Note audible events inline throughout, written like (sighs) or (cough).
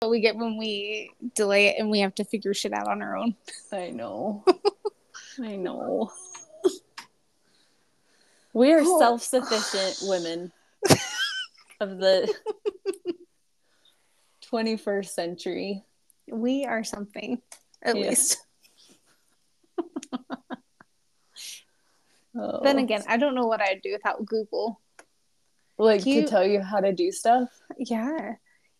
What we get when we delay it and we have to figure shit out on our own. I know. (laughs) I know. We are Oh. self sufficient women of the 21st century. We are something, at least. (laughs) Oh. Then again, I don't know what I'd do without Google. like you- to tell you how to do stuff. Yeah.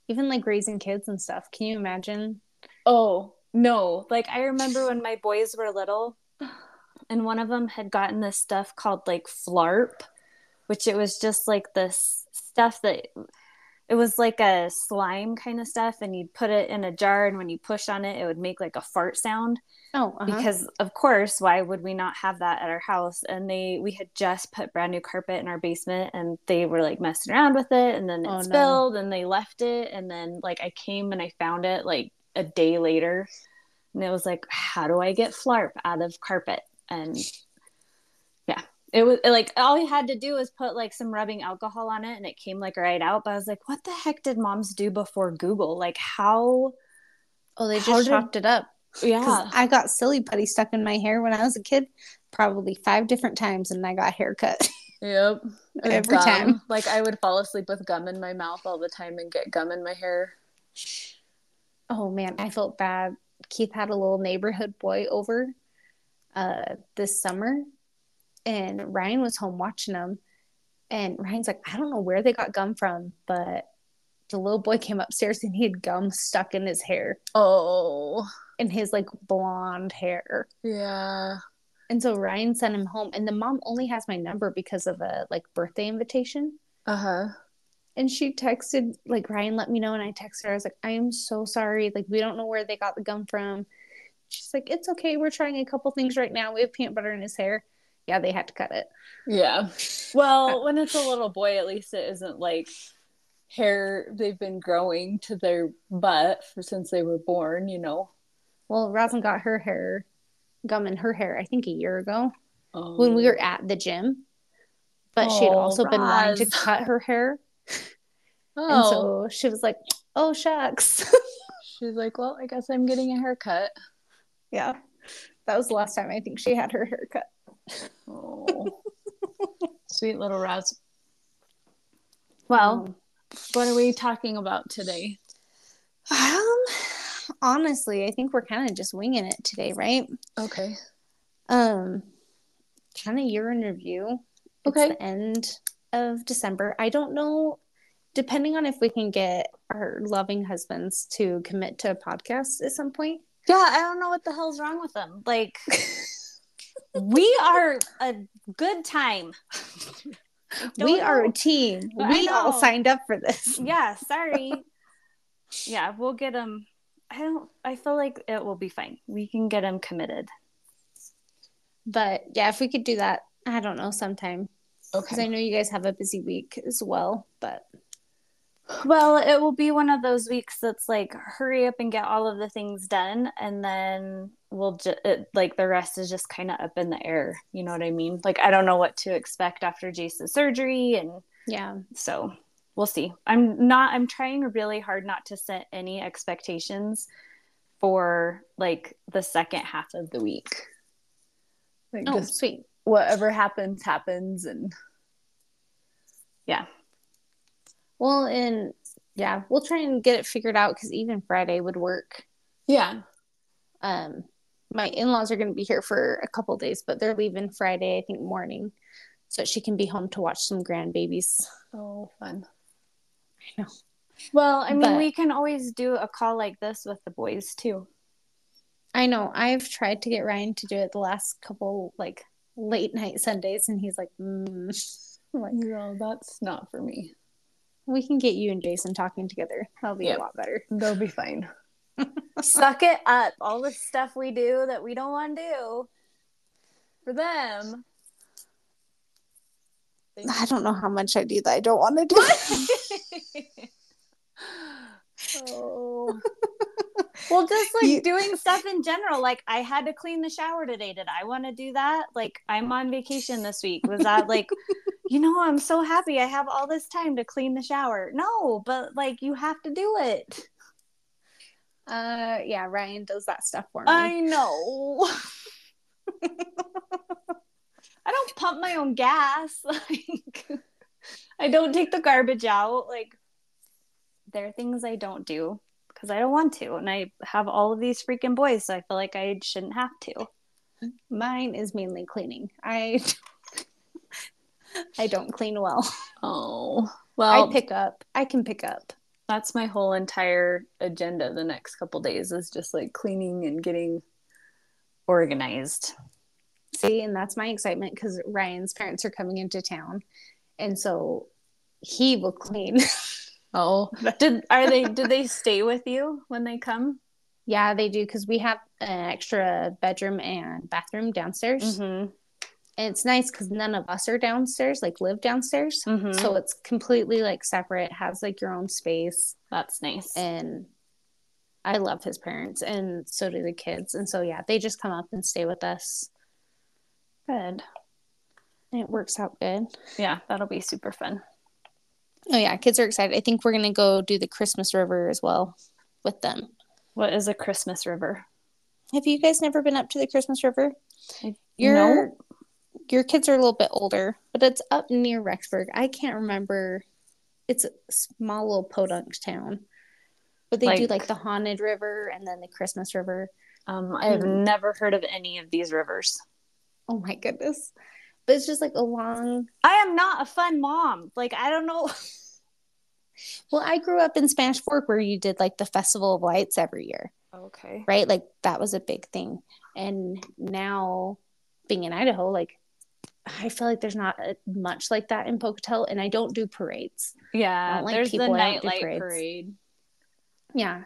Even like raising kids and stuff. Can you imagine? Oh, no. Like I remember when my boys were little and one of them had gotten this stuff called like flarp, which it was just like this stuff that it was like a slime kind of stuff and you'd put it in a jar and when you push on it it would make like a fart sound Oh, uh-huh. because of course why would we not have that at our house and they we had just put brand new carpet in our basement and they were like messing around with it and then it Oh, no. spilled and they left it and then like i came and i found it like a day later and it was like how do i get flarp out of carpet and it was like all you had to do was put like some rubbing alcohol on it and it came like right out but i was like what the heck did moms do before google like how oh, they just did- chopped it up. yeah I got silly putty stuck in my hair when I was a kid, probably five different times, and I got haircut. Yep. (laughs) Every gum. time. Like I would fall asleep with gum in my mouth all the time and get gum in my hair. Oh man, I felt bad. Keith had a little neighborhood boy over uh this summer and Ryan was home watching them and Ryan's like, I don't know where they got gum from, but the little boy came upstairs and he had gum stuck in his hair, Oh. in his like blonde hair. Yeah. And so Ryan sent him home and the mom only has my number because of a like birthday invitation. Uh-huh. And she texted, like, Ryan let me know. And I texted her, I was like, I am so sorry. Like, we don't know where they got the gum from. She's like, it's okay. We're trying a couple things right now. We have peanut butter in his hair. Yeah, they had to cut it. Yeah. Well, (laughs) when it's a little boy, at least it isn't like hair they've been growing to their butt for since they were born, you know. Well, Rosin got her hair, gum in her hair, I think a year ago Oh. when we oh. were at the gym. But she had Oh, also been wanting to cut her hair. Oh. (laughs) And so oh. she was like, oh, shucks. (laughs) She's like, "Well, I guess I'm getting a haircut." yeah. That was the last time I think she had her hair cut. Oh. (laughs) Sweet little Roz. Well, Um, what are we talking about today? Um, honestly, I think we're kind of just winging it today, right? Okay. Um, kind of year in review. It's Okay. the end of December. I don't know, depending on if we can get our loving husbands to commit to a podcast at some point. Yeah, I don't know what the hell's wrong with them. Like, (laughs) we are a good time. (laughs) we Don't are know. a team. I We all signed up for this. (laughs) Yeah, sorry. yeah, we'll get them. I don't. I feel like it will be fine. We can get them committed. But yeah, if we could do that, I don't know, sometime. Because I know you guys have a busy week as well. But Well, it will be one of those weeks that's like hurry up and get all of the things done, and then we'll just like the rest is just kind of up in the air. You know what I mean? Like I don't know what to expect after Jason's surgery, and yeah, so we'll see. I'm not. I'm trying really hard not to set any expectations for like the second half of the week. Like oh, just sweet. whatever happens, happens, and yeah. Well, and yeah, we'll try and get it figured out because even Friday would work. Yeah. Um, my in laws are going to be here for a couple days, but they're leaving Friday, I think, morning, so she can be home to watch some grandbabies. Oh, fun. I know. Well, I mean, But- we can always do a call like this with the boys too. I know. I've tried to get Ryan to do it the last couple like late night Sundays, and he's like, mm. (laughs) Like, No, that's not for me. we can get you and Jason talking together. That'll be Yep. a lot better. They'll be fine. Suck it up. All the stuff we do that we don't want to do for them. I don't know how much I do that. I don't want to do. (laughs) oh. well, just like You- doing stuff in general. Like I had to clean the shower today. Did I want to do that? Like I'm on vacation this week. Was that like, (laughs) you know, I'm so happy I have all this time to clean the shower. No, but like you have to do it. Uh, yeah, Ryan does that stuff for me. I know. (laughs) I don't pump my own gas. (laughs) Like I don't take the garbage out. Like there are things I don't do because I don't want to. And I have all of these freaking boys, so I feel like I shouldn't have to. Mine is mainly cleaning. I (laughs) I don't clean well. Oh. Well, I pick up. I can pick up. That's my whole entire agenda the next couple days is just like cleaning and getting organized. See, and that's my excitement because Ryan's parents are coming into town, and so he will clean. (laughs) Oh. Did are they did they stay with you when they come? yeah, they do because we have an extra bedroom and bathroom downstairs, Mm-hmm. And it's nice because none of us are downstairs, like live downstairs. Mm-hmm. So it's completely like separate, has like your own space, that's nice. and I love his parents, and so do the kids, and so yeah, they just come up and stay with us, Good. and it works out good. Yeah, that'll be super fun. Oh yeah, kids are excited. I think we're gonna go do the Christmas River as well with them. What is a Christmas river? Have you guys never been up to the Christmas River? I- Your No. Your kids are a little bit older, but it's up near Rexburg. I can't remember. It's a small little podunk town, but they do Like- like the haunted river and then the Christmas River. Um, I have Mm. never heard of any of these rivers. Oh my goodness! But it's just like a long. I am not a fun mom. Like I don't know. (laughs) Well, I grew up in Spanish Fork where you did like the Festival of Lights every year. Okay. right? Like that was a big thing. And now being in Idaho, like I feel like there's not uh, much like that in Pocatello, and I don't do parades. Yeah, like there's the people, I nightlight parade. Yeah.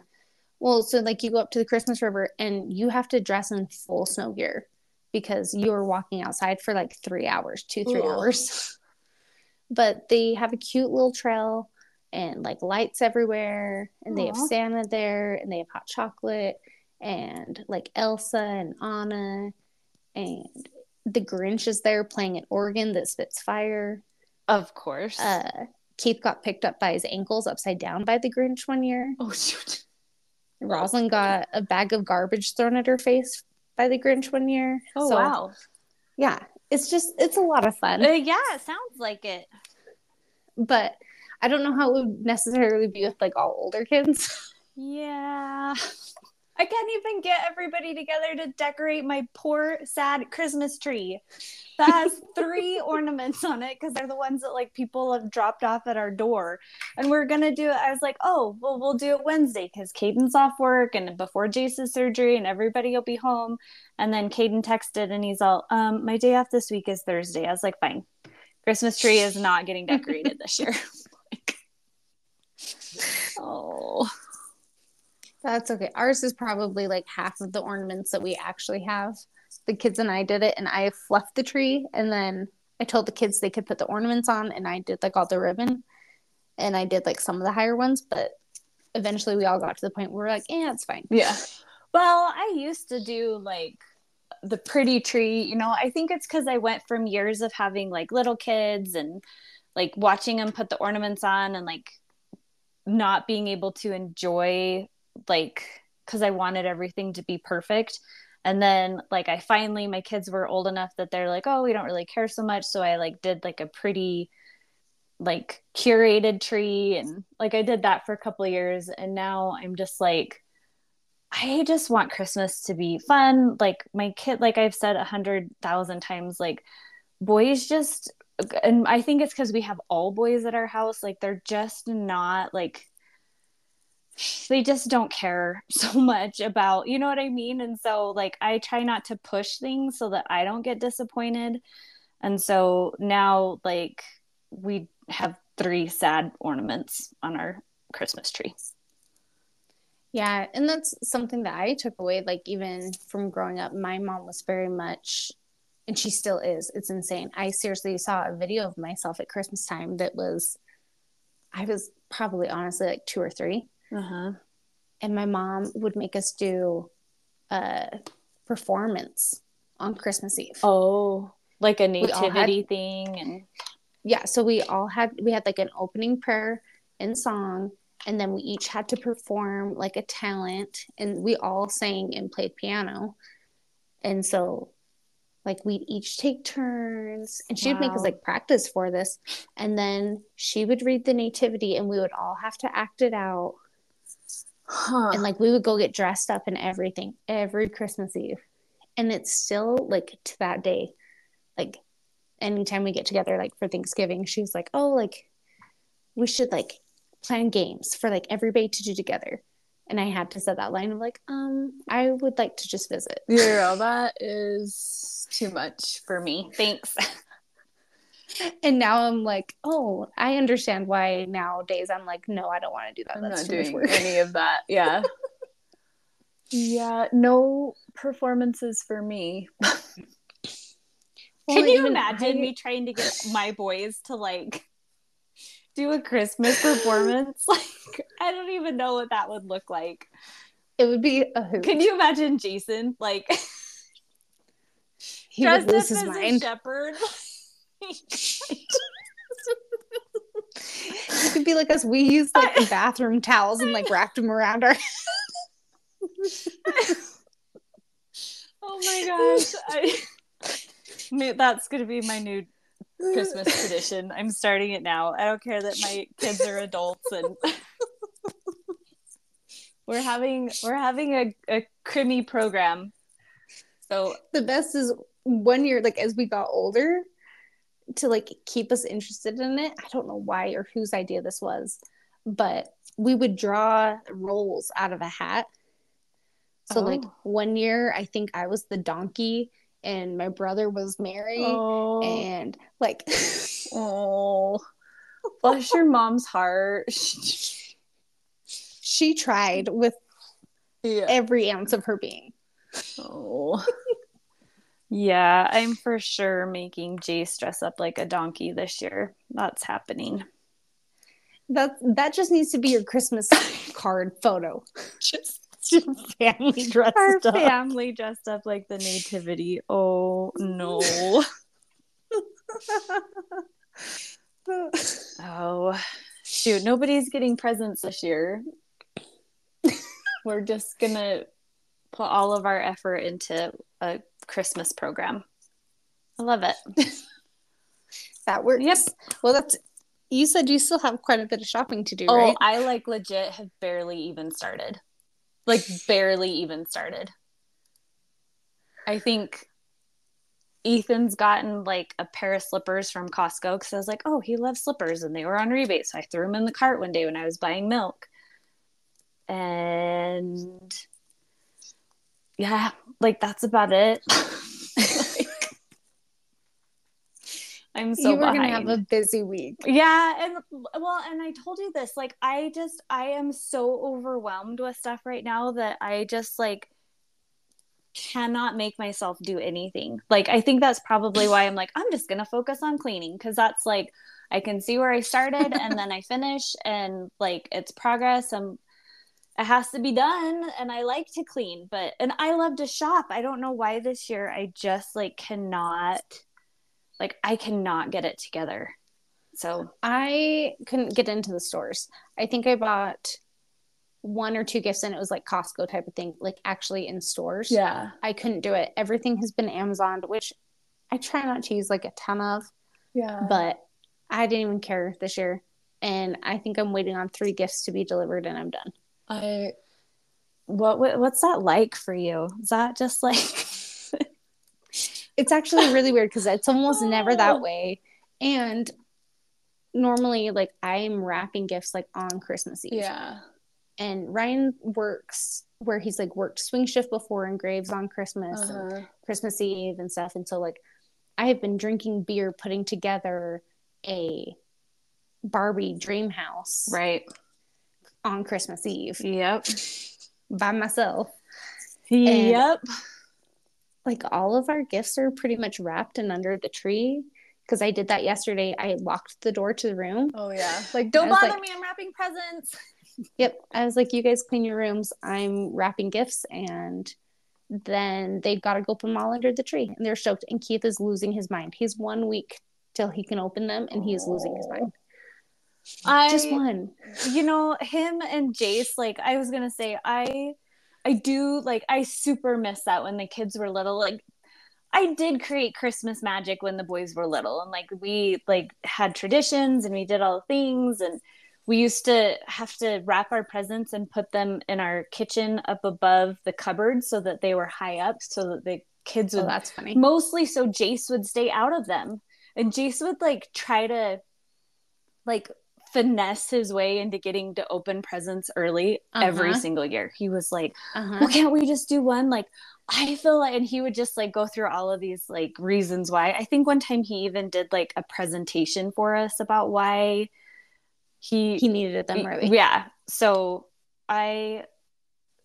Well, so like you go up to the Christmas River and you have to dress in full snow gear because you're walking outside for like three hours, two, three Ugh. hours. (laughs) but they have a cute little trail and like lights everywhere, and they have Santa there, and they have hot chocolate and like Elsa and Anna, and the Grinch is there playing an organ that spits fire. Of course. Uh, Keith got picked up by his ankles upside down by the Grinch one year. oh shoot. Rosalind got a bag of garbage thrown at her face by the Grinch one year. Oh So, wow. Yeah, it's just it's a lot of fun, Uh, yeah, it sounds like it. but I don't know how it would necessarily be with like all older kids. (laughs) Yeah. I can't even get everybody together to decorate my poor sad Christmas tree. That has (laughs) three ornaments on it because they're the ones that like people have dropped off at our door. And we're gonna do it. I was like, oh, well, we'll do it Wednesday because Caden's off work and before Jace's surgery and everybody will be home. And then Caden texted and he's all, um, my day off this week is Thursday. I was like, fine. Christmas tree is not getting (laughs) decorated this year. (laughs) Like, oh. That's okay. Ours is probably like half of the ornaments that we actually have. The kids and I did it, and I fluffed the tree, and then I told the kids they could put the ornaments on, and I did like all the ribbon, and I did like some of the higher ones, but eventually we all got to the point where we're like, yeah, it's fine. Yeah. Well, I used to do like the pretty tree, you know, I think it's because I went from years of having like little kids and like watching them put the ornaments on and like not being able to enjoy like because I wanted everything to be perfect. And then like I finally my kids were old enough that they're like, oh, we don't really care so much. So I like did like a pretty like curated tree and like I did that for a couple years and now I'm just like I just want Christmas to be fun. Like my kid, like I've said a hundred thousand times, like boys just, and I think it's because we have all boys at our house. Like they're just not like, they just don't care (laughs) so much about, you know what I mean? And so like I try not to push things so that I don't get disappointed. And so now like we have three sad ornaments on our Christmas tree. Yeah, and that's something that I took away. Like even from growing up, my mom was very much, and she still is. It's insane. I seriously saw a video of myself at Christmas time that was, I was probably honestly like two or three, Uh huh. and my mom would make us do a performance on Christmas Eve. Oh, like a all had- nativity thing and Yeah, so we all had we had like an opening prayer and song and then we each had to perform like a talent and we all sang and played piano. And so like we'd each take turns and she would make us like practice for this and then she would read the nativity and we would all have to act it out huh. and like we would go get dressed up and everything every Christmas Eve. And it's still like to that day, like anytime we get together, like for Thanksgiving, she's like, Oh, like we should like plan games for like everybody to do together. And I had to set that line of like, um, I would like to just visit. Yeah, (laughs) that is too much for me. Thanks. (laughs) (laughs) And now I'm like, oh, I understand why nowadays I'm like, no, I don't want to do that. I'm That's not too much doing any of that. Yeah. (laughs) yeah, no performances for me. Well, Can you imagine I- me trying to get my boys to like do a Christmas (laughs) performance? Like, I don't even know what that would look like. It would be a hoot. Can you imagine Jason like he would dressed lose up his as a mind. shepherd? It could be like us. We used like the bathroom towels and like wrapped them around our. (laughs) oh my gosh! I, (laughs) that's gonna be my new Christmas tradition. I'm starting it now. I don't care that my kids are adults and (laughs) we're having we're having a, a crimi program. So The best is one year, like as we got older, to like keep us interested in it. I don't know why or whose idea this was, but we would draw roles out of a hat. So oh. like Oh. one year, I think I was the donkey and my brother was Mary, oh, and like (laughs) oh bless your mom's heart. (laughs) she tried with yeah. every ounce of her being. Oh. (laughs) Yeah, I'm for sure making Jace dress up like a donkey this year. That's happening. That that just needs to be your Christmas (laughs) card photo. Just (laughs) Just family dressed our up. family dressed up like the nativity. Oh no. Oh shoot, nobody's getting presents this year. We're just gonna put all of our effort into a Christmas program. I love it. (laughs) that works. Yep. Well, that's. You said you still have quite a bit of shopping to do, Oh, right? I like legit have barely even started. Like barely even started. I think Ethan's gotten like a pair of slippers from Costco because I was like, oh, he loves slippers and they were on rebate. So I threw them in the cart one day when I was buying milk. And yeah, like that's about it. Like, (laughs) I'm so you were behind. gonna have a busy week. Yeah, and well, and I told you this. Like, I just, I am so overwhelmed with stuff right now that I just like cannot make myself do anything. Like, I think that's probably why I'm like, I'm just gonna focus on cleaning because that's like, I can see where I started and then I finish, and like, it's progress. And it has to be done, and I like to clean, but and I love to shop. I don't know why this year I just like cannot, like, I cannot get it together. So I couldn't get into the stores. I think I bought one or two gifts, and it was like Costco type of thing, like actually in stores. Yeah. I couldn't do it. Everything has been Amazon, which I try not to use like a ton of, Yeah. but I didn't even care this year. And I think I'm waiting on three gifts to be delivered, and I'm done. I what, what what's that like for you? Is that just like It's actually really weird because it's almost never that (laughs) way. And normally, like I'm wrapping gifts like on Christmas Eve. Yeah. And Ryan works where he's like worked swing shift before and Graves on Christmas Uh-huh. Christmas Eve and stuff. And so like I have been drinking beer, putting together a Barbie dream house Right. On Christmas Eve Yep. by myself. yep. Like all of our gifts are pretty much wrapped and under the tree. Because I did that yesterday. I locked the door to the room. Oh yeah. Like don't bother like- me, I'm wrapping presents. (laughs) Yep. I was like, you guys clean your rooms. I'm wrapping gifts. And then they've got to go put them all under the tree. And they're stoked. And Keith is losing his mind. He's one week till he can open them and he is losing his mind. I Just one. you know him and Jace like I was gonna say I I do like I super miss that when the kids were little like I did create Christmas magic when the boys were little and like we like had traditions and we did all the things and we used to have to wrap our presents and put them in our kitchen up above the cupboard so that they were high up so that the kids oh, would Oh, that's funny. mostly so Jace would stay out of them. And Jace would like try to like finesse his way into getting to open presents early every Uh-huh. single year. He was like, Uh-huh. well, can't we just do one? Like, I feel like, and he would just like go through all of these like reasons why. I think one time he even did like a presentation for us about why he, He needed them early. yeah. So I,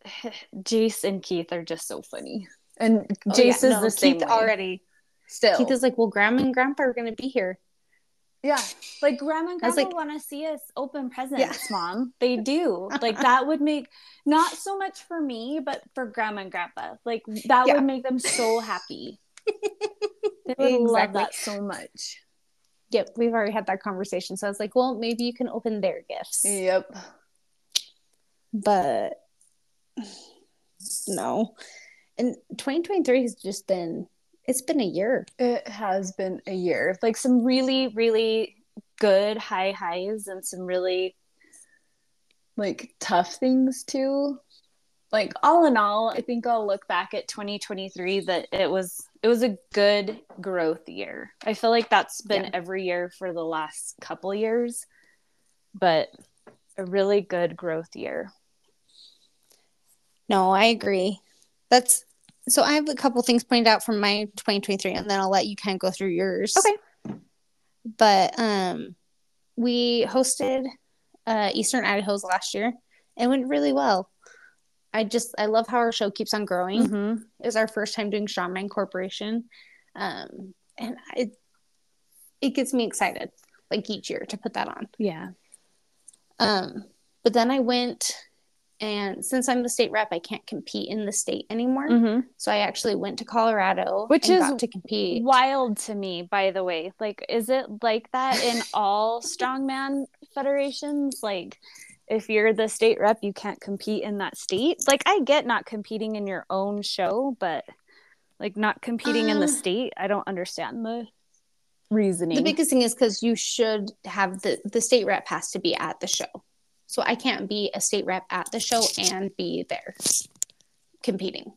(sighs) Jace and Keith are just so funny. And Oh, Jace yeah. is No, the same Keith way. already. Still, Keith is like, well, grandma and grandpa are going to be here. Yeah. Like grandma and grandpa like- want to see us open presents, Yeah. (laughs) mom. They do. Like that would make not so much for me, but for grandma and grandpa. Like that Yeah. would make them so happy. (laughs) they would love that so much. Yep. We've already had that conversation. So I was like, well, maybe you can open their gifts. Yep. But (sighs) no. And 2023 has just been, it's been a year. It has been a year. Like some really, really good high highs and some really like tough things too. Like all in all, I think I'll look back at 2023 that it was it was a good growth year. I feel like that's been Yeah. every year for the last couple years, but a really good growth year. No, I agree. That's so I have a couple things pointed out from my 2023 and then I'll let you kind of go through yours. Okay. But um we hosted uh Eastern Idaho's last year. It went really well. I just I love how our show keeps on growing. Mm-hmm. It was our first time doing Strongman Corporation. Um and it it gets me excited like each year to put that on. Yeah. Um, but then I went, and since I'm the state rep, I can't compete in the state anymore. Mm-hmm. So I actually went to Colorado, Which is to compete. wild to me by the way like is it like that in (laughs) all strongman federations like if you're the state rep you can't compete in that state like i get not competing in your own show but like not competing in the Um, state i don't understand the reasoning The biggest thing is because you should have the the state rep has to be at the show. So I can't be a state rep at the show and be there competing.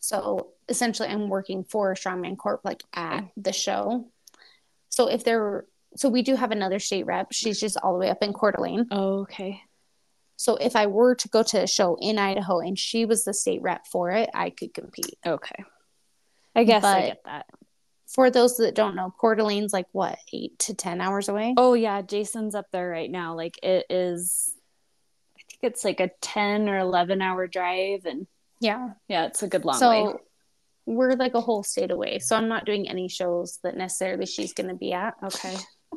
So essentially, I'm working for Strongman Corp like at the show. So if there, so we do have another state rep. She's just all the way up in Coeur d'Alene. oh, okay So if I were to go to a show in Idaho and she was the state rep for it, I could compete. okay i guess i get that For those that don't know, Coeur d'Alene's like what eight to ten hours away. oh yeah jason's up there right now like it is i think it's like a 10 or 11 hour drive and Yeah. yeah it's a good long so way we're like a whole state away. So I'm not doing any shows that necessarily she's going to be at. okay (laughs)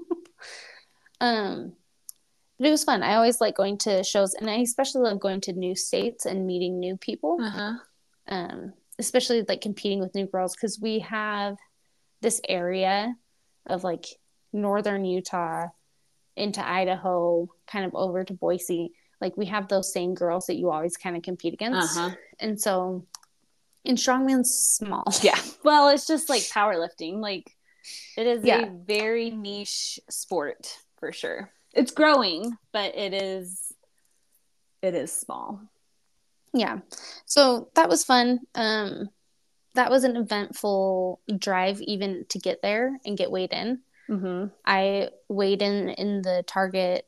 Um, but it was fun. I always like going to shows, and I especially love going to new states and meeting new people. uh-huh Um, especially like competing with new girls because we have this area of like northern Utah into Idaho, kind of over to Boise. Like we have those same girls that you always kind of compete against, uh-huh and so. And strongman's small. Yeah. (laughs) Well, it's just like powerlifting. Like it is Yeah. a very niche sport for sure. It's growing, but it is it is small. yeah so that was fun um that was an eventful drive even to get there and get weighed in Mm-hmm. i weighed in in the target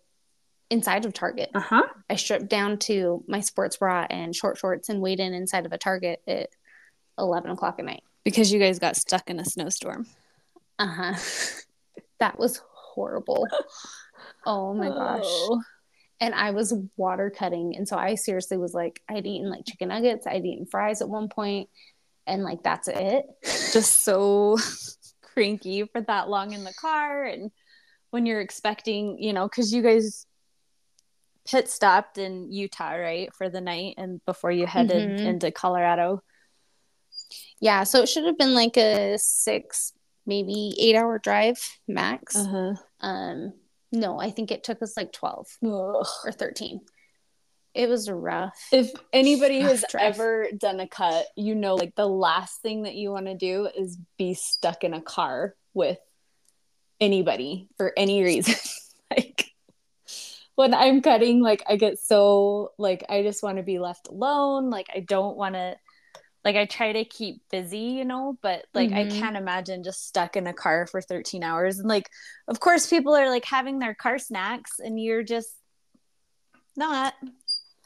inside of target Uh-huh. i stripped down to my sports bra and short shorts and weighed in inside of a target at 11 o'clock at night Because you guys got stuck in a snowstorm. uh-huh (laughs) that was horrible oh my gosh Oh. and I was water cutting. And so I seriously was like, I'd eaten like chicken nuggets, I'd eaten fries at one point, and like that's it. Just so (laughs) cranky for that long in the car and when you're expecting, you know, because you guys pit stopped in Utah, right, for the night and before you headed Mhm. into Colorado. Yeah, so it should have been like a six, maybe eight hour drive max. Uh-huh. Um, no, I think it took us like 12 Ugh. or 13. It was rough. If anybody Rough has drive. ever done a cut, you know, like the last thing that you want to do is be stuck in a car with anybody for any reason. (laughs) like when I'm cutting, like I get so like I just want to be left alone. Like I don't want to like I try to keep busy, you know, but like I Mhm. can't imagine just stuck in a car for 13 hours. And like of course people are like having their car snacks and you're just not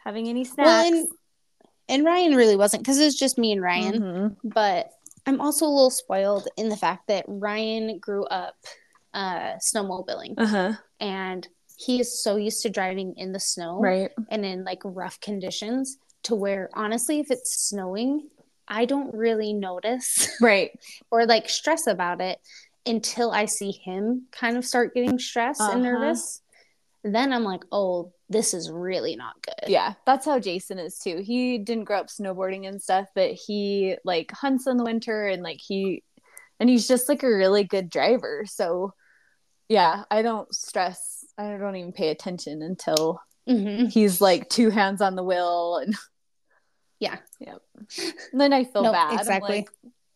having any snacks. Well, and, and Ryan really wasn't because it was just me and Ryan. Mhm. But I'm also a little spoiled in the fact that Ryan grew up uh, snowmobiling Uh-huh. and he is so used to driving in the snow Right. and in like rough conditions to where honestly, if it's snowing, I don't really notice (laughs) Right. or like stress about it until I see him kind of start getting stressed and Uh-huh. nervous. Then I'm like, oh, this is really not good. Yeah. That's how Jason is too. He didn't grow up snowboarding and stuff, but he like hunts in the winter and like he and he's just like a really good driver. So yeah, I don't stress. I don't even pay attention until hmm he's like two hands on the wheel and Yeah. Yep. And then I feel bad. I'm exactly. like,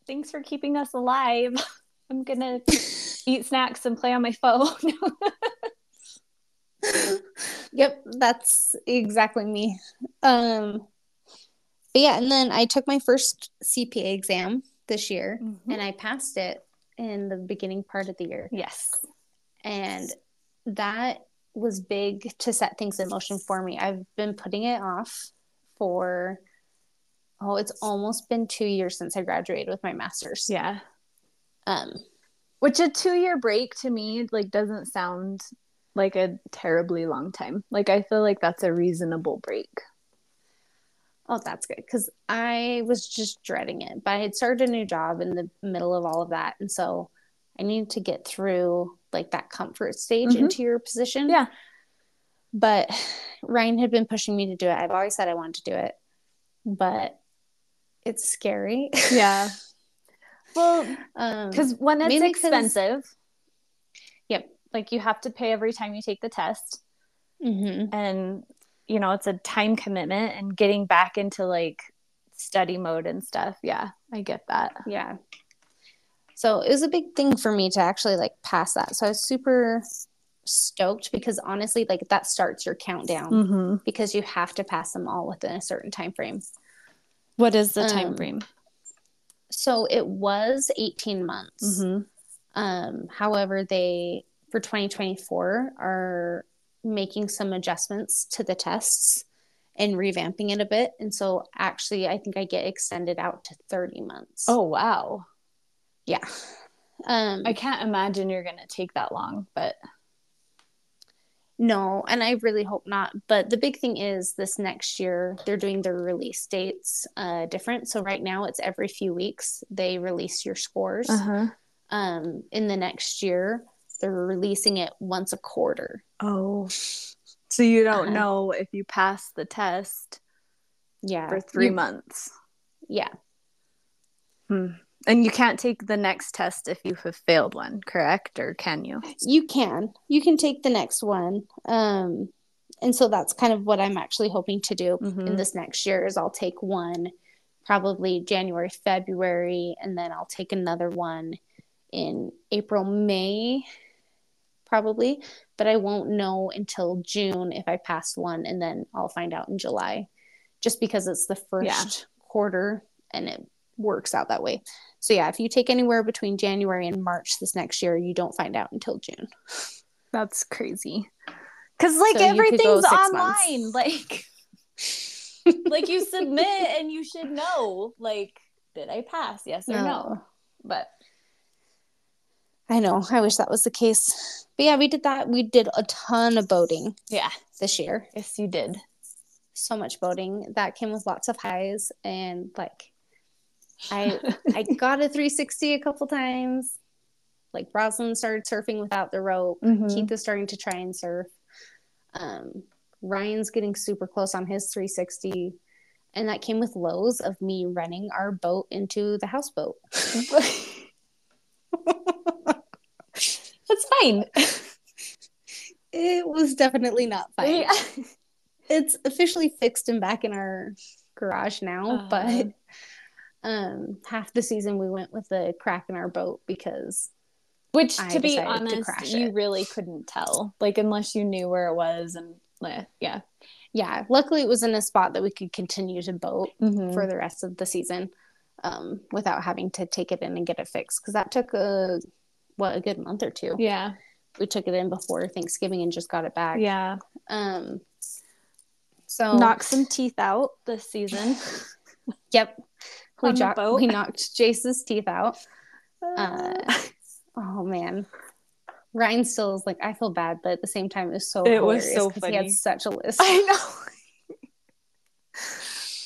Thanks for keeping us alive. (laughs) I'm gonna (laughs) eat snacks and play on my phone. (laughs) Yep, that's exactly me. Um, but yeah, and then I took my first CPA exam this year, Mm-hmm. and I passed it in the beginning part of the year, yes. and that was big to set things in motion for me. I've been putting it off for oh, it's almost been two years since I graduated with my master's. Yeah. Um, Which a two year break to me like doesn't sound like a terribly long time. Like I feel like that's a reasonable break. Oh, that's good because I was just dreading it. But I had started a new job in the middle of all of that, and so I needed to get through like that comfort stage Mhm. into your position. Yeah. But Ryan had been pushing me to do it. I've always said I wanted to do it, but it's scary. Yeah. (laughs) Well, um, because when it's expensive. Like you have to pay every time you take the test, mhm. and you know it's a time commitment and getting back into like study mode and stuff. Yeah, I get that. yeah. So it was a big thing for me to actually like pass that. So I was super stoked because honestly, like that starts your countdown. Mm-hmm. because you have to pass them all within a certain time frame. What is the time Um, frame? So it was 18 months. Mm-hmm. Um, however, they for 2024 are making some adjustments to the tests and revamping it a bit. And so actually I think I get extended out to 30 months. Oh wow. yeah. Um I can't imagine you're gonna take that long, but No, and I really hope not. But the big thing is this next year they're doing their release dates uh, different. So right now it's every few weeks they release your scores. uh-huh. Um, in the next year they're releasing it once a quarter. Oh. So you don't Uh-huh. know if you pass the test Yeah, for three You- months. Yeah, And you can't take the next test if you have failed one, correct? Or can you? you can. You can take the next one. Um, and so that's kind of what I'm actually hoping to do in Mhm. this next year is I'll take one probably January, February, and then I'll take another one in April, May, probably. But I won't know until June if I pass one, and then I'll find out in July, just because it's the first Yeah. quarter and it works out that way. So yeah, if you take anywhere between January and March this next year, you don't find out until June. (laughs) That's crazy. Cause like So you could go everything's online. months. (laughs) Like (laughs) like you submit and you should know. Like, did I pass? Yes or no? No. But I know. I wish that was the case. But yeah, we did that. We did a ton of boating yeah, this year. yes you did. So much boating. That came with lots of highs and like I I (laughs) got a 360 a couple times. Like Rosalind started surfing without the rope. Mhm. Keith is starting to try and surf. Um, Ryan's getting super close on his 360. And that came with lows of me running our boat into the houseboat. (laughs) (laughs) That's fine. (laughs) It was definitely not fine. Yeah. It's officially fixed and back in our garage now, Uh-huh. but um half the season we went with a crack in our boat because Which, I to be to honest, crash you it. really couldn't tell, like unless you knew where it was, and eh, yeah, yeah, luckily it was in a spot that we could continue to boat Mhm. for the rest of the season um, without having to take it in and get it fixed because that took a what a good month or two. yeah, We took it in before Thanksgiving and just got it back. yeah. Um. So Knock some teeth out this season. (laughs) Yep. We, jo- we knocked Jace's teeth out. Uh, oh man. Ryan still is like, I feel bad, but at the same time, it was so It was so 'cause He had such a list. I know.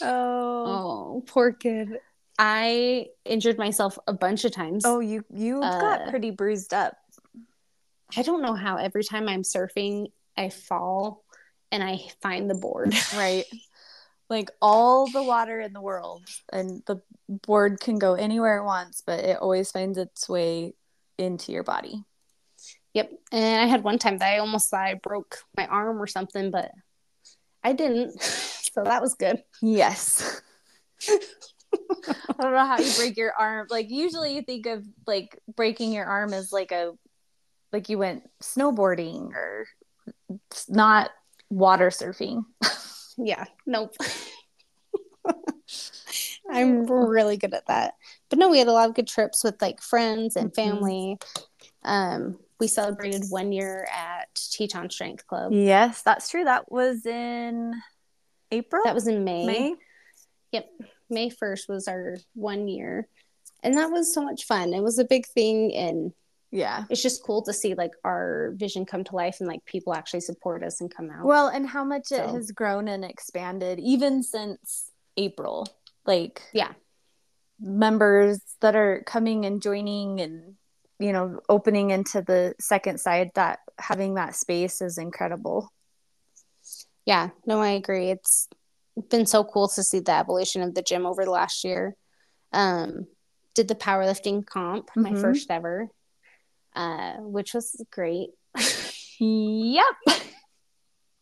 (laughs) oh. Oh, poor kid. I injured myself a bunch of times. Oh, you you Uh, got pretty bruised up. I don't know how every time I'm surfing, I fall and I find the board. (laughs) Right. (laughs) Like all the water in the world, and the board can go anywhere it wants, but it always finds its way into your body. yep. And I had one time that I almost thought I broke my arm or something, but I didn't. (laughs) so that was good. Yes. (laughs) I don't know how you break your arm. Like usually you think of like breaking your arm as like a like you went snowboarding or not water surfing. (laughs) Yeah. Nope. (laughs) I'm really good at that. But no, we had a lot of good trips with like friends and Mhm. family. Um, we celebrated one year at Teton Strength Club. Yes, that's true. That was in April. That was in May. May. Yep. May 1st was our one year. And that was so much fun. It was a big thing and Yeah. it's just cool to see like our vision come to life and like people actually support us and come out. Well, and how much it has grown and expanded even since April. Like Yeah. members that are coming and joining and you know opening into the second side that having that space is incredible. Yeah, no, I agree. It's been so cool to see the evolution of the gym over the last year. Um, did the powerlifting comp, my Mhm. first ever, uh, which was great. (laughs) Yep.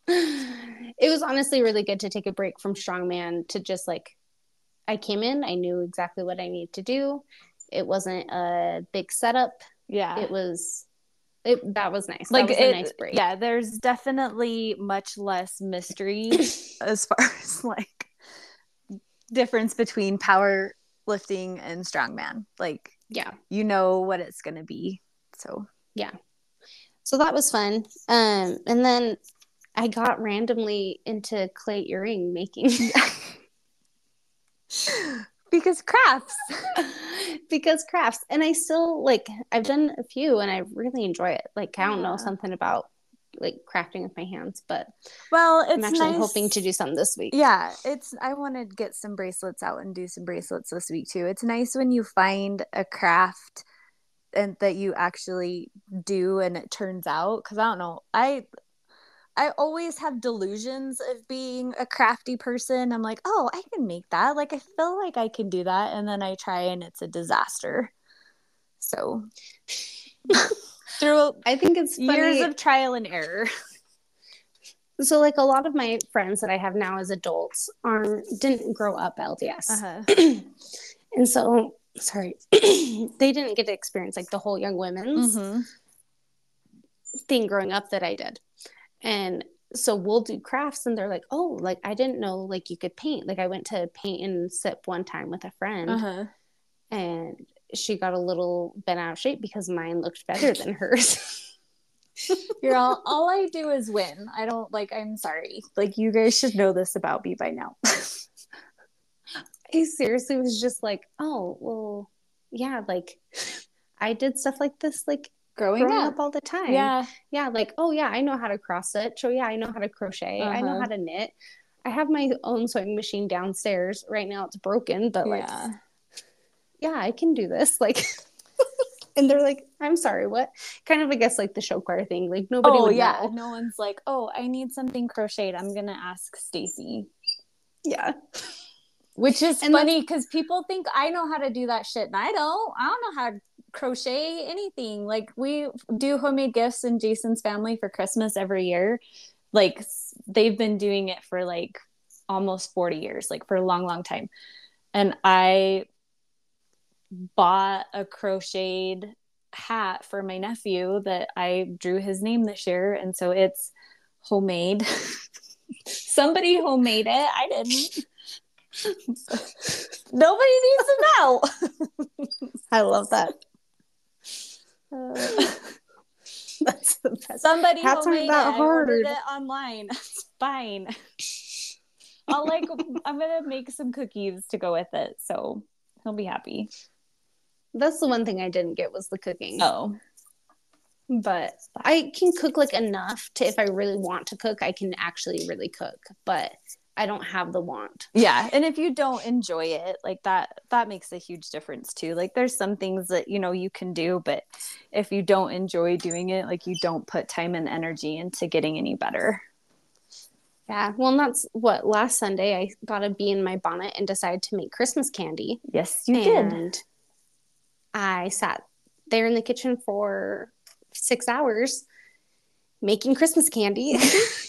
it was honestly really good to take a break from strongman to just like I came in, I knew exactly what I needed to do. It wasn't a big setup. Yeah. It was it that was nice. like that was a it, nice break. yeah, there's definitely much less mystery (coughs) as far as like difference between power lifting and strongman. Like Yeah. you know what it's going to be. So yeah, So that was fun. Um and then I got randomly into clay earring making (laughs) (laughs) (laughs) because crafts. (laughs) because crafts and I still like I've done a few and I really enjoy it. Like I don't know something about like crafting with my hands, but Well, it's I'm actually nice. hoping to do something this week. Yeah, it's I want to get some bracelets out and do some bracelets this week too. It's nice when you find a craft and that you actually do and it turns out cuz I don't know. I I always have delusions of being a crafty person. I'm like, "Oh, I can make that. Like I feel like I can do that." And then I try and it's a disaster. So (laughs) through I think it's funny. years of trial and error. (laughs) so like a lot of my friends that I have now as adults aren't didn't grow up LDS. Uh-huh. (clears throat) and so sorry. (clears throat) they didn't get to experience like the whole young women's Mhm. thing growing up that I did. And so we'll do crafts and they're like, "Oh, like I didn't know like you could paint." Like I went to paint and sip one time with a friend Uh-huh. and she got a little bent out of shape because mine looked better than hers. (laughs) You're all all I do is win. I don't like I'm sorry. Like you guys should know this about me by now. (laughs) I seriously was just like, "Oh, well, yeah, like I did stuff like this like Growing, growing up. up all the time." Yeah. yeah like oh yeah i know how to cross stitch oh yeah i know how to crochet i know Uh-huh. how to knit i have my own sewing machine downstairs right now it's broken but like yeah. yeah i can do this (laughs) like and they're like, I'm sorry, what? Kind of, I guess, like the show choir thing. Like nobody oh yeah, know. no one's like, oh, I need something crocheted. I'm gonna ask Stacy. Yeah. Which is And funny because people think I know how to do that shit, and I don't. I don't know how to crochet anything. Like we do homemade gifts in Jason's family for Christmas every year. Like they've been doing it for like almost 40 years, like for a long, long time. And I bought a crocheted hat for my nephew that I drew his name this year. And so it's homemade. (laughs) Somebody homemade it. I didn't. (laughs) Nobody needs to know. (laughs) I love that. Uh, (laughs) That's the best. somebody Hats homemade that it. I ordered it online. It's fine. I'll like. I'm gonna make some cookies to go with it, so he'll be happy. That's the one thing I didn't get was the cooking. Oh, But I can cook like enough to if I really want to cook, I can actually really cook. But I don't have the want. yeah. And if you don't enjoy it, like that, that makes a huge difference too. Like there's some things that you know you can do, but if you don't enjoy doing it, like you don't put time and energy into getting any better. Yeah. Well, and that's what last Sunday I got a bee in my bonnet and decided to make Christmas candy. Yes, you did. and I sat there in the kitchen for six hours making Christmas candy. (laughs)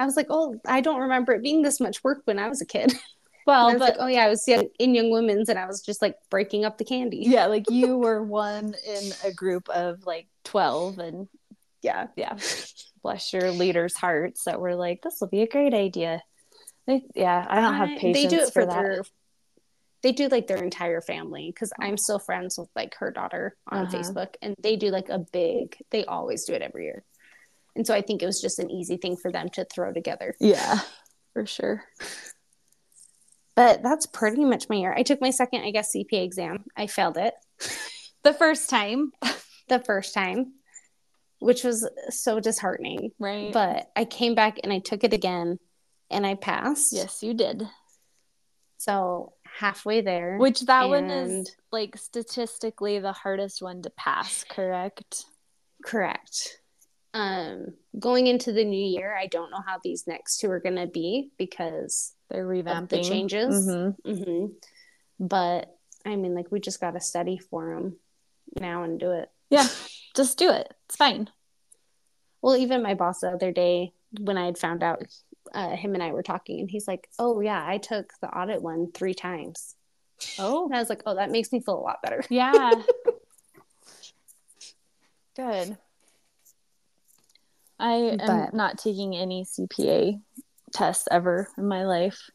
I was like, oh, I don't remember it being this much work when I was a kid. (laughs) Well, And I was but like, oh yeah, I was young, in Young Women's, and I was just like breaking up the candy. yeah, (laughs) like you were one in a group of like 12 and Yeah, yeah, bless your leaders' hearts that were like, this will be a great idea. They, yeah, I don't have patience They do it for, for, that. their. They do like their entire family because I'm still friends with like her daughter on Uh-huh. Facebook, and they do like a big. They always do it every year, and so I think it was just an easy thing for them to throw together. Yeah, for sure. But that's pretty much my year. I took my second, I guess, CPA exam. I failed it (laughs) The first time, (laughs) the first time, which was so disheartening. right? But I came back and I took it again, and I passed. yes, you did. So halfway there. Which that one And- is like statistically the hardest one to pass, correct? Correct. Um, going into the new year, I don't know how these next two are going to be because They're revamping the changes. Mhm. hmm But I mean, like, we just got to study for them now and do it. Yeah, just do it. It's fine. Well, even my boss the other day, when I had found out, uh, him and I were talking, and he's like, "Oh yeah, I took the audit one three times." Oh, And I was like, "Oh, that makes me feel a lot better." yeah. (laughs) Good. I am But- not taking any CPA tests ever in my life.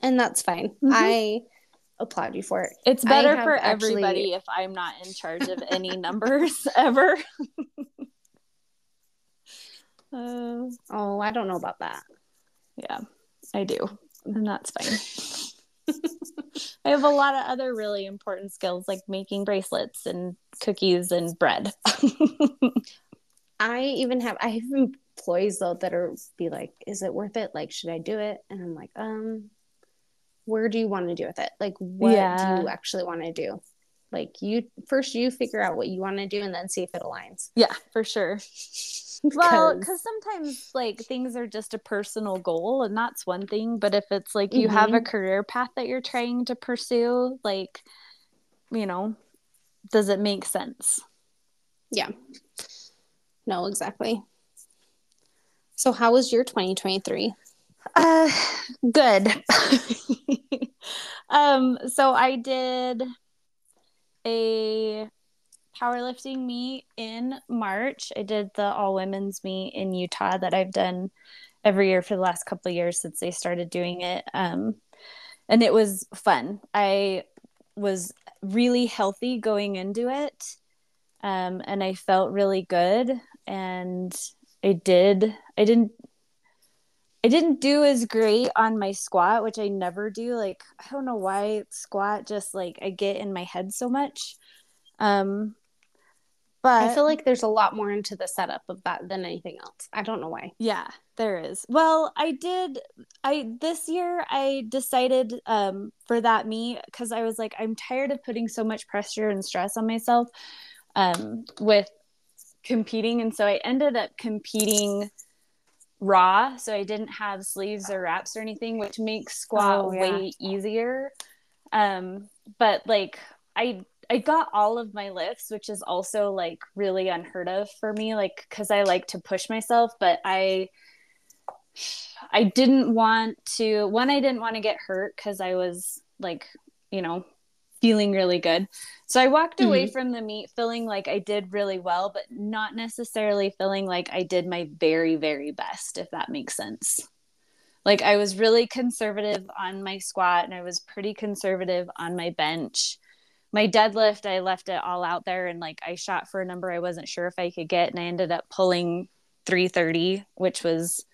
And that's fine. Mhm. I applaud you for it. It's better for actually- everybody if I'm not in charge of any (laughs) numbers ever. uh, (laughs) Oh, I don't know about that. yeah, I do. And that's fine. (laughs) I have a lot of other really important skills like making bracelets and cookies and bread. I even have I have employees though that are be like, is it worth it? Like, should I do it? And I'm like, um, where do you want to do with it? Like, what Yeah. do you actually want to do? Like, you first you figure out what you want to do, and then see if it aligns. yeah, for sure. (laughs) Well, Because- because sometimes like things are just a personal goal, and that's one thing. But if it's like you have a career path that you're trying to pursue, like, you know, does it make sense? yeah, no, exactly. So, how was your 2023? Uh, good. (laughs) um, so I did a powerlifting meet in March. I did the all women's meet in Utah that I've done every year for the last couple of years since they started doing it. Um, and it was fun. I was really healthy going into it. Um, and I felt really good. And I did, I didn't I didn't do as great on my squat, which I never do. Like, I don't know why squat just like I get in my head so much. Um But I feel like there's a lot more into the setup of that than anything else. I don't know why. Yeah, there is. Well, I did I this year I decided um for that me cuz I was like I'm tired of putting so much pressure and stress on myself um with competing and so I ended up competing raw so I didn't have sleeves or wraps or anything which makes squat oh, yeah. way easier. Um but like I I got all of my lifts, which is also like really unheard of for me, like because I like to push myself, but I I didn't want to one, I didn't want to get hurt because I was like, you know, feeling really good. So I walked mm-hmm. away from the meet feeling like I did really well, but not necessarily feeling like I did my very, very best, if that makes sense. Like I was really conservative on my squat and I was pretty conservative on my bench my deadlift i left it all out there and like i shot for a number i wasn't sure if i could get and i ended up pulling 330 which was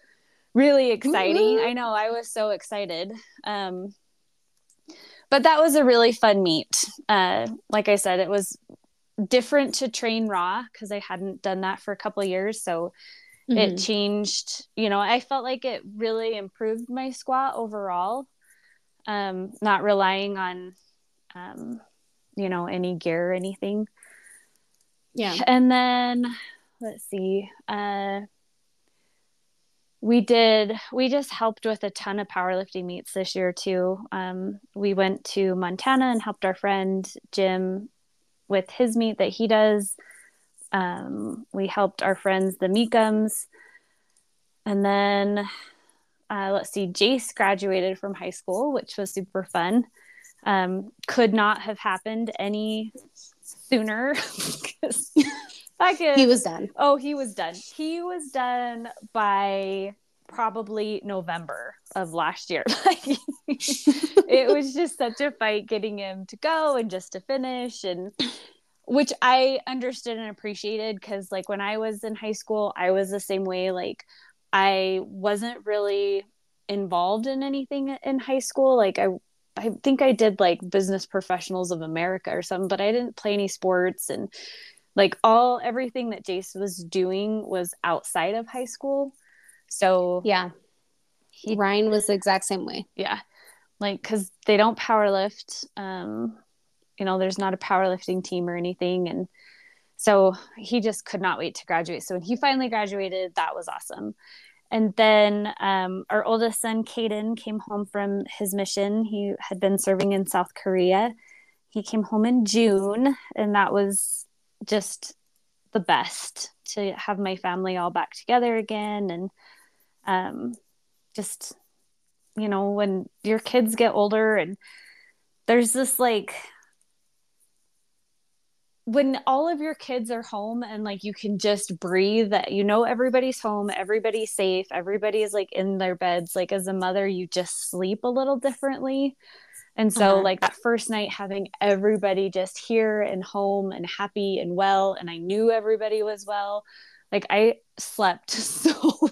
really exciting i know i was so excited um, but that was a really fun meet uh, like i said it was different to train raw because i hadn't done that for a couple years so mm-hmm. it changed you know i felt like it really improved my squat overall um, not relying on um, you know, any gear or anything. Yeah. And then let's see. Uh we did we just helped with a ton of powerlifting meets this year too. Um we went to Montana and helped our friend Jim with his meet that he does. Um we helped our friends the Meekums. And then uh, let's see, Jace graduated from high school, which was super fun um, could not have happened any sooner. (laughs) he was done. Oh, he was done. He was done by probably November of last year. (laughs) it was just such a fight getting him to go and just to finish and which I understood and appreciated because like when I was in high school, I was the same way like I wasn't really involved in anything in high school. Like I I think I did like Business Professionals of America or something, but I didn't play any sports and like all everything that Jace was doing was outside of high school. So yeah, he, Ryan was the exact same way. Yeah, like because they don't power lift. Um, you know, there's not a powerlifting team or anything, and so he just could not wait to graduate. So when he finally graduated, that was awesome. And then um, our oldest son, Caden, came home from his mission. He had been serving in South Korea. He came home in June, and that was just the best to have my family all back together again. And um, just, you know, when your kids get older and there's this like when all of your kids are home and like you can just breathe that you know everybody's home everybody's safe everybody's like in their beds like as a mother you just sleep a little differently and so uh-huh. like that first night having everybody just here and home and happy and well and i knew everybody was well like i slept (laughs) so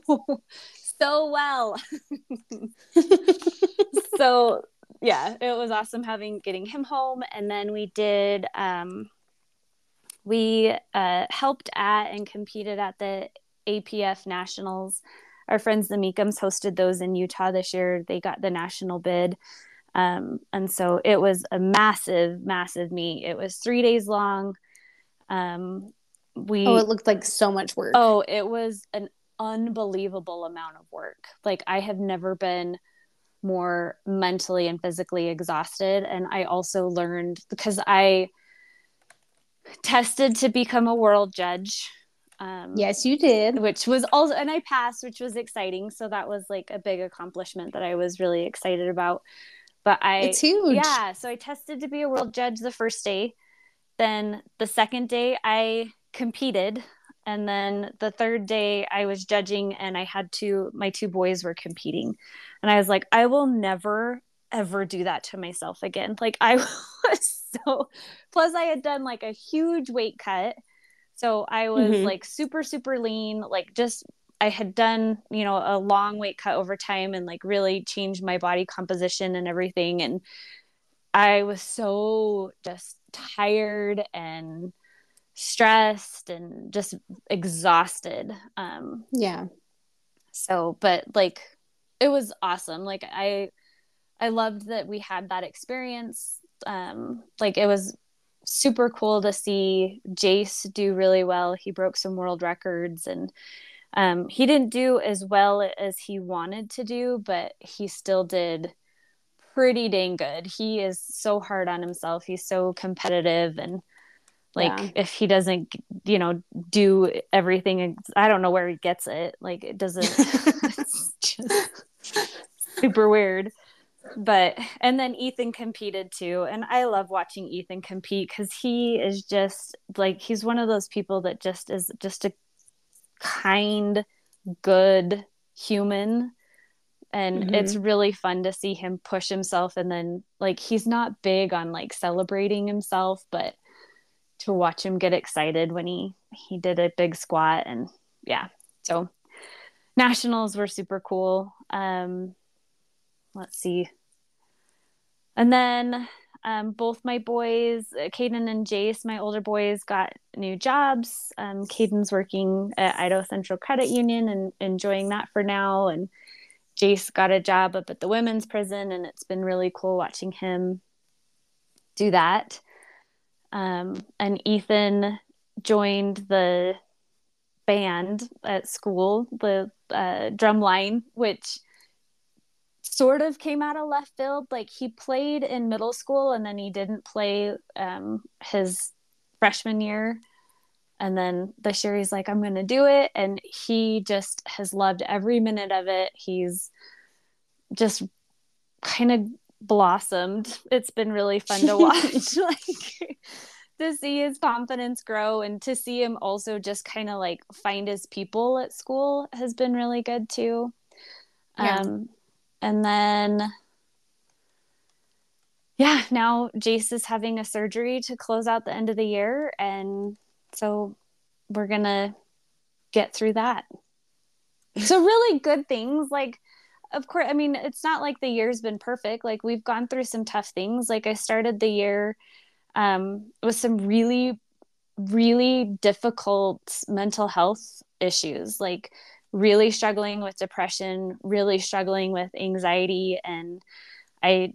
so well (laughs) so yeah it was awesome having getting him home and then we did um we uh, helped at and competed at the APF Nationals. Our friends, the Meekums, hosted those in Utah this year. They got the national bid. Um, and so it was a massive, massive meet. It was three days long. Um, we oh, it looked like so much work. Oh, it was an unbelievable amount of work. Like I have never been more mentally and physically exhausted. And I also learned because I tested to become a world judge. Um, yes, you did. Which was also, and I passed, which was exciting. So that was like a big accomplishment that I was really excited about. But I, it's huge. Yeah. So I tested to be a world judge the first day. Then the second day, I competed. And then the third day, I was judging, and I had two, my two boys were competing. And I was like, I will never, ever do that to myself again. Like, I (laughs) was so plus I had done like a huge weight cut. So I was mm-hmm. like super super lean, like just I had done, you know, a long weight cut over time and like really changed my body composition and everything and I was so just tired and stressed and just exhausted. Um, yeah. So, but like, it was awesome. Like, I, I loved that we had that experience. Um, like, it was super cool to see Jace do really well. He broke some world records and um, he didn't do as well as he wanted to do, but he still did pretty dang good. He is so hard on himself. He's so competitive and like yeah. if he doesn't you know do everything i don't know where he gets it like it doesn't (laughs) (laughs) it's just super weird but and then ethan competed too and i love watching ethan compete because he is just like he's one of those people that just is just a kind good human. And mm-hmm. it's really fun to see him push himself and then like he's not big on like celebrating himself but to watch him get excited when he he did a big squat and yeah. So nationals were super cool. Um let's see. And then um, both my boys, Caden and Jace, my older boys, got new jobs. Um, Caden's working at Idaho Central Credit Union and enjoying that for now. And Jace got a job up at the women's prison, and it's been really cool watching him do that. Um, and Ethan joined the band at school, the uh, drum line, which sort of came out of left field. Like he played in middle school and then he didn't play um, his freshman year. And then this year he's like, I'm going to do it. And he just has loved every minute of it. He's just kind of blossomed. It's been really fun to (laughs) watch. (laughs) like to see his confidence grow and to see him also just kind of like find his people at school has been really good too. Yeah. Um, and then yeah, now Jace is having a surgery to close out the end of the year. And so we're going to get through that. so, really good things. Like, of course, I mean, it's not like the year's been perfect. Like, we've gone through some tough things. Like, I started the year um, with some really, really difficult mental health issues. Like, really struggling with depression, really struggling with anxiety. And I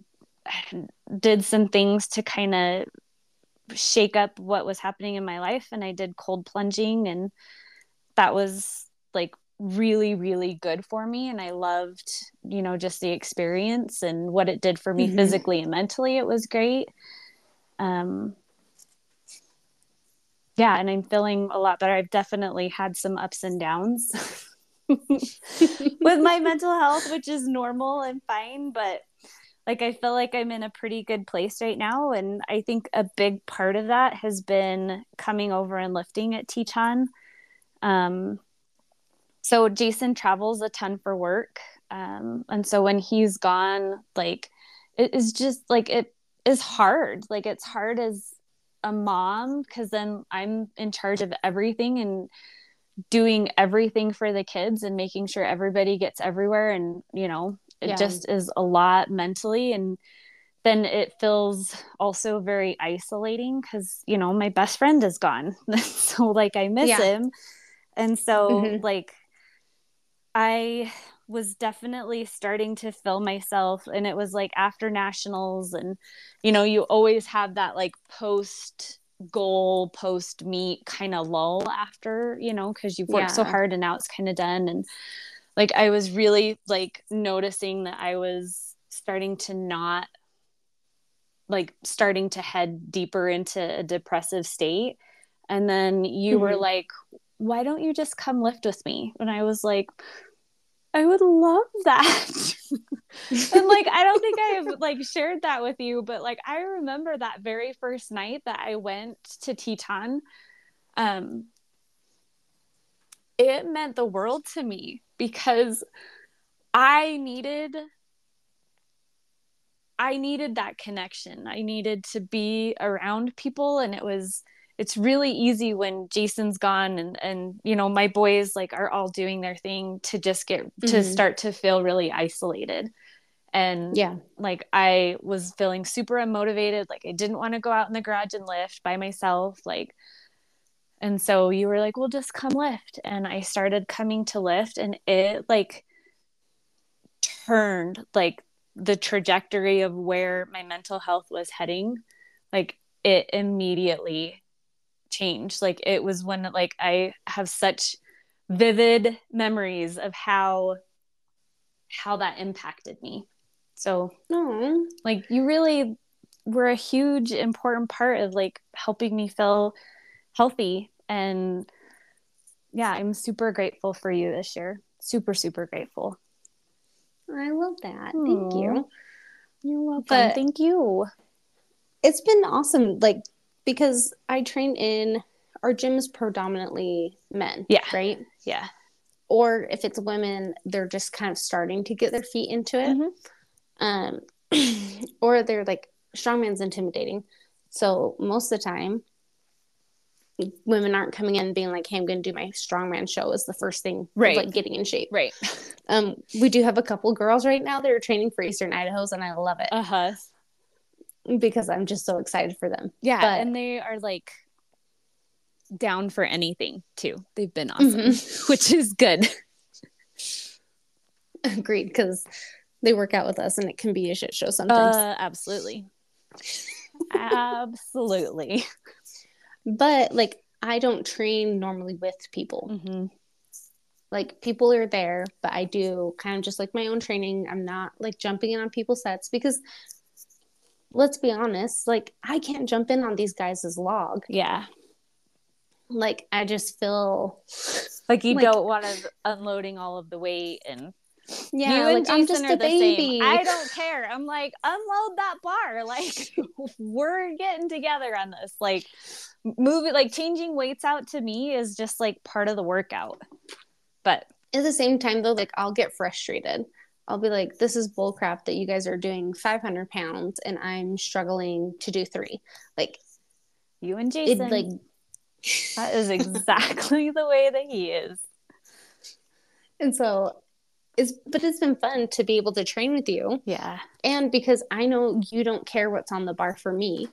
did some things to kind of shake up what was happening in my life. And I did cold plunging, and that was like really, really good for me. And I loved, you know, just the experience and what it did for me mm-hmm. physically and mentally. It was great. Um, yeah, and I'm feeling a lot better. I've definitely had some ups and downs. (laughs) (laughs) with my mental health, which is normal and fine. But like, I feel like I'm in a pretty good place right now. And I think a big part of that has been coming over and lifting at Teton. Um, so Jason travels a ton for work. Um, and so when he's gone, like, it is just like it is hard. Like, it's hard as a mom because then I'm in charge of everything and doing everything for the kids and making sure everybody gets everywhere and you know it yeah. just is a lot mentally and then it feels also very isolating because you know my best friend is gone (laughs) so like i miss yeah. him and so mm-hmm. like i was definitely starting to feel myself and it was like after nationals and you know you always have that like post goal post meet kind of lull after you know because you've worked yeah. so hard and now it's kind of done and like i was really like noticing that i was starting to not like starting to head deeper into a depressive state and then you mm-hmm. were like why don't you just come lift with me and i was like I would love that. (laughs) and like I don't think I have like shared that with you, but like I remember that very first night that I went to Teton. Um it meant the world to me because I needed I needed that connection. I needed to be around people and it was it's really easy when Jason's gone and and you know my boys like are all doing their thing to just get mm-hmm. to start to feel really isolated. And yeah, like I was feeling super unmotivated, like I didn't want to go out in the garage and lift by myself, like And so you were like, well, just come lift. And I started coming to lift, and it like turned like the trajectory of where my mental health was heading. Like it immediately changed. Like it was when like I have such vivid memories of how how that impacted me. So, Aww. like you really were a huge important part of like helping me feel healthy and yeah, I'm super grateful for you this year. Super super grateful. I love that. Aww. Thank you. You're welcome. But Thank you. It's been awesome like because I train in our gym is predominantly men. Yeah. Right? Yeah. Or if it's women, they're just kind of starting to get their feet into it. Mm-hmm. Um, (clears throat) or they're like strongman's intimidating. So most of the time, women aren't coming in being like, "Hey, I'm going to do my strongman show." Is the first thing, right? Like getting in shape, right? Um, we do have a couple girls right now that are training for Eastern Idaho's, and I love it. Uh huh. Because I'm just so excited for them. Yeah, but, and they are like down for anything too. They've been awesome, mm-hmm. (laughs) which is good. (laughs) Agreed, because they work out with us, and it can be a shit show sometimes. Uh, absolutely, absolutely. But like, I don't train normally with people. Mm-hmm. Like people are there, but I do kind of just like my own training. I'm not like jumping in on people's sets because let's be honest, like I can't jump in on these guys' log. Yeah like I just feel like you like, don't want to unloading all of the weight and yeah, you and like, Jason are the baby. same. I don't care. I'm like, unload that bar. (laughs) Like, we're getting together on this. Like, moving, like changing weights out to me is just like part of the workout. But at the same time, though, like I'll get frustrated. I'll be like, this is bullcrap that you guys are doing 500 pounds and I'm struggling to do three. Like, you and Jason. It like that is exactly (laughs) the way that he is. And so it's but it's been fun to be able to train with you. Yeah. And because I know you don't care what's on the bar for me.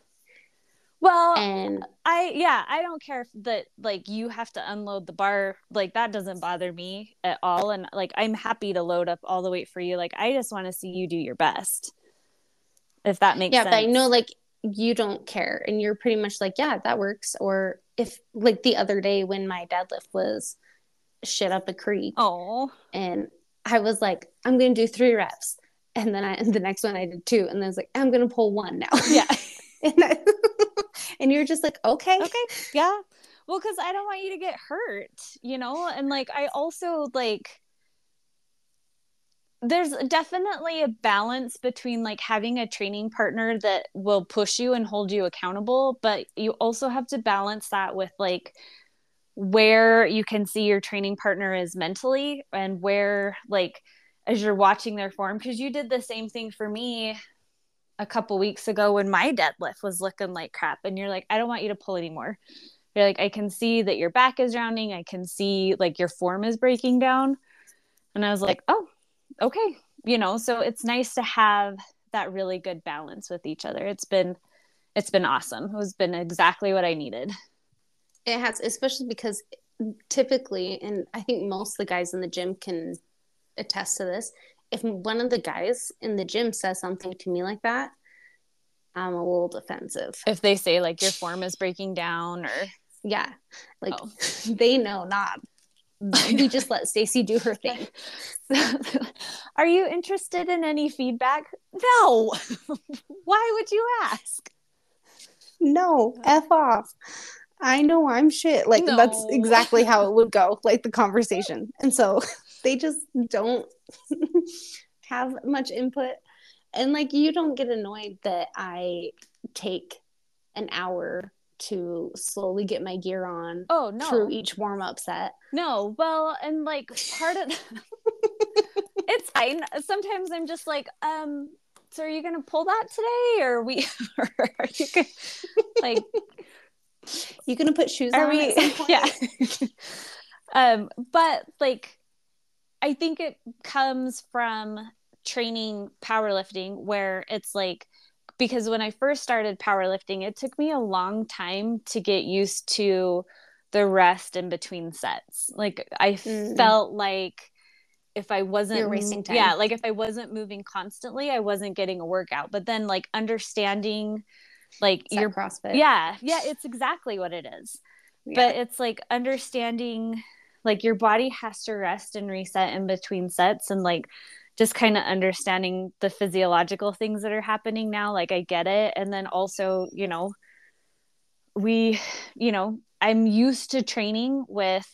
Well, and I yeah, I don't care that like you have to unload the bar. Like that doesn't bother me at all and like I'm happy to load up all the weight for you. Like I just want to see you do your best. If that makes yeah, sense. Yeah, but I know like you don't care and you're pretty much like, yeah, that works or if like the other day when my deadlift was shit up a creek. Oh. And I was like, I'm gonna do three reps. And then I and (laughs) the next one I did two. And then I was like, I'm gonna pull one now. Yeah. (laughs) and, I, and you're just like, okay. Okay. Yeah. Well, because I don't want you to get hurt, you know? And like I also like there's definitely a balance between like having a training partner that will push you and hold you accountable but you also have to balance that with like where you can see your training partner is mentally and where like as you're watching their form because you did the same thing for me a couple weeks ago when my deadlift was looking like crap and you're like I don't want you to pull anymore. You're like I can see that your back is rounding. I can see like your form is breaking down. And I was like oh okay. You know so it's nice to have that really good balance with each other. It's been it's been awesome. It has been exactly what i needed. It has especially because typically and i think most of the guys in the gym can attest to this if one of the guys in the gym says something to me like that i'm a little defensive if they say like your form is breaking down or yeah like oh. (laughs) they know not we just let Stacy do her thing. (laughs) Are you interested in any feedback? No. (laughs) Why would you ask? No, F off. I know I'm shit. Like no. that's exactly how it would go, like the conversation. And so they just don't (laughs) have much input. And like you don't get annoyed that I take an hour to slowly get my gear on. Oh no! Through each warm up set. No, well, and like part of (laughs) it's fine. Sometimes I'm just like, um, so are you gonna pull that today, or we, (laughs) or are you gonna, like, you gonna put shoes are on? We, yeah. um, but like, I think it comes from training powerlifting, where it's like because when I first started powerlifting, it took me a long time to get used to the rest in between sets. Like I mm. felt like if I wasn't You're wasting time. Yeah, like if I wasn't moving constantly, I wasn't getting a workout. But then like understanding like your CrossFit. Yeah, yeah, it's exactly what it is. Yeah. But it's like understanding like your body has to rest and reset in between sets and like just kind of understanding the physiological things that are happening now like i get it. And then also you know we you know i'm used to training with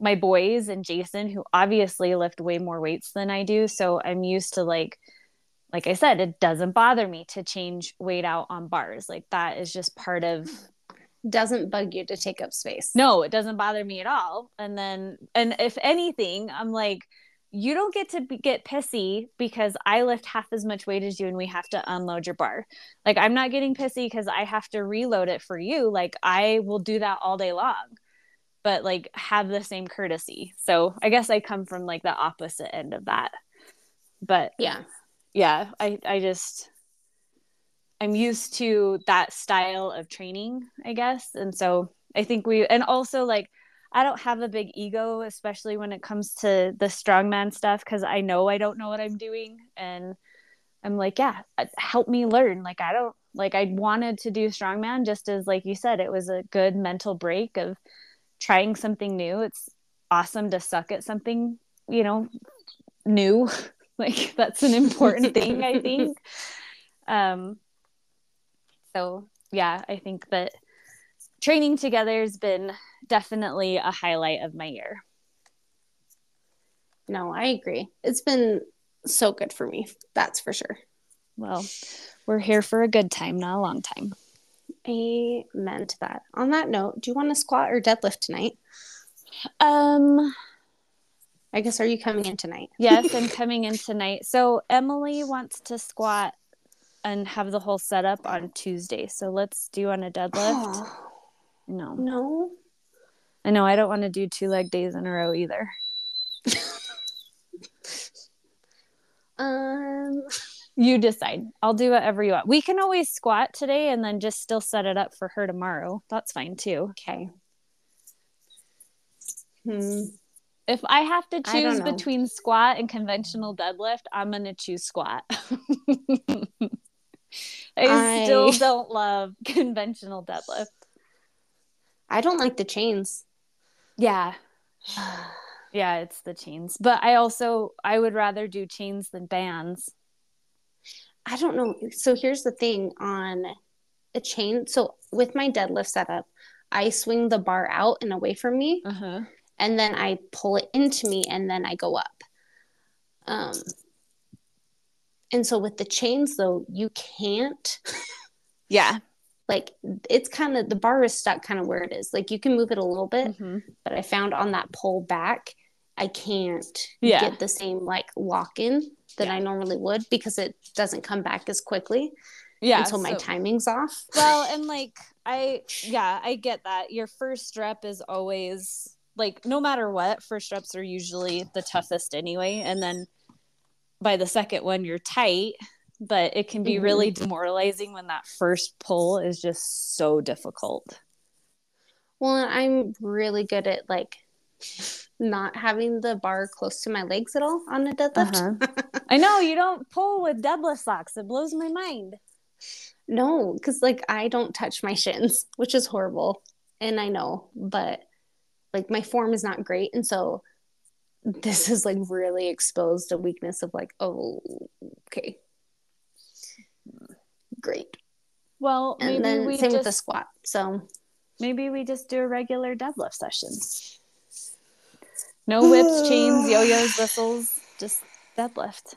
my boys and jason who obviously lift way more weights than i do. So i'm used to like like i said it doesn't bother me to change weight out on bars. Like that is just part of doesn't bug you to take up space no it doesn't bother me at all and then and if anything i'm like you don't get to be, get pissy because I lift half as much weight as you and we have to unload your bar. Like I'm not getting pissy because I have to reload it for you. Like I will do that all day long, but like have the same courtesy. So I guess I come from like the opposite end of that. But yeah, yeah, I I just I'm used to that style of training, I guess, and so I think we and also like I don't have a big ego, especially when it comes to the strongman stuff, because I know I don't know what I'm doing. And I'm like, yeah, uh, help me learn. Like, I don't, like, I wanted to do strongman just as, like you said, it was a good mental break of trying something new. It's awesome to suck at something, you know, new. (laughs) like, that's an important thing, I (laughs) think. Um, so, yeah, I think that training together has been definitely a highlight of my year. No, I agree. It's been so good for me. That's for sure. Well, we're here for a good time, not a long time. Amen to that. On that note, do you want to squat or deadlift tonight? Um, I guess are you coming in tonight? yes, I'm (laughs) coming in tonight. So Emily wants to squat and have the whole setup on Tuesday. So let's do on a deadlift. (gasps) no. No. I know I don't want to do two leg days in a row either. (laughs) um you decide. I'll do whatever you want. We can always squat today and then just still set it up for her tomorrow. That's fine too. Okay. Hmm. If I have to choose between squat and conventional deadlift, I'm going to choose squat. (laughs) I, I still (laughs) don't love conventional deadlift. I don't like the chains. Yeah. (sighs) yeah, it's the chains. But I also I would rather do chains than bands. I don't know. So here's the thing on a chain. So with my deadlift setup, I swing the bar out and away from me, uh-huh. and then I pull it into me, and then I go up. Um, and so with the chains, though, you can't. (laughs) yeah like it's kind of the bar is stuck kind of where it is. Like you can move it a little bit, mm-hmm. but I found on that pull back, I can't yeah. get the same like lock in that yeah. I normally would because it doesn't come back as quickly. Yeah. Until my timing's off. Well, and (laughs) like I yeah, I get that. Your first rep is always like no matter what, first reps are usually the toughest anyway. And then by the second one you're tight but it can be mm-hmm. really demoralizing when that first pull is just so difficult. Well, I'm really good at like not having the bar close to my legs at all on a deadlift. Uh-huh. (laughs) I know you don't pull with deadlift socks. It blows my mind. No, because like I don't touch my shins, which is horrible. And I know, but like my form is not great. And so this is like really exposed a weakness of like, oh, okay, great. Well, and then we same just, with the squat. So maybe we just do a regular deadlift session. No (sighs) whips, chains, yo-yos, whistles, just deadlift.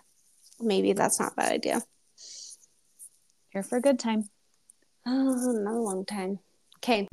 Maybe that's not a bad idea. Here for a good time. Oh, (sighs) not a long time. Okay.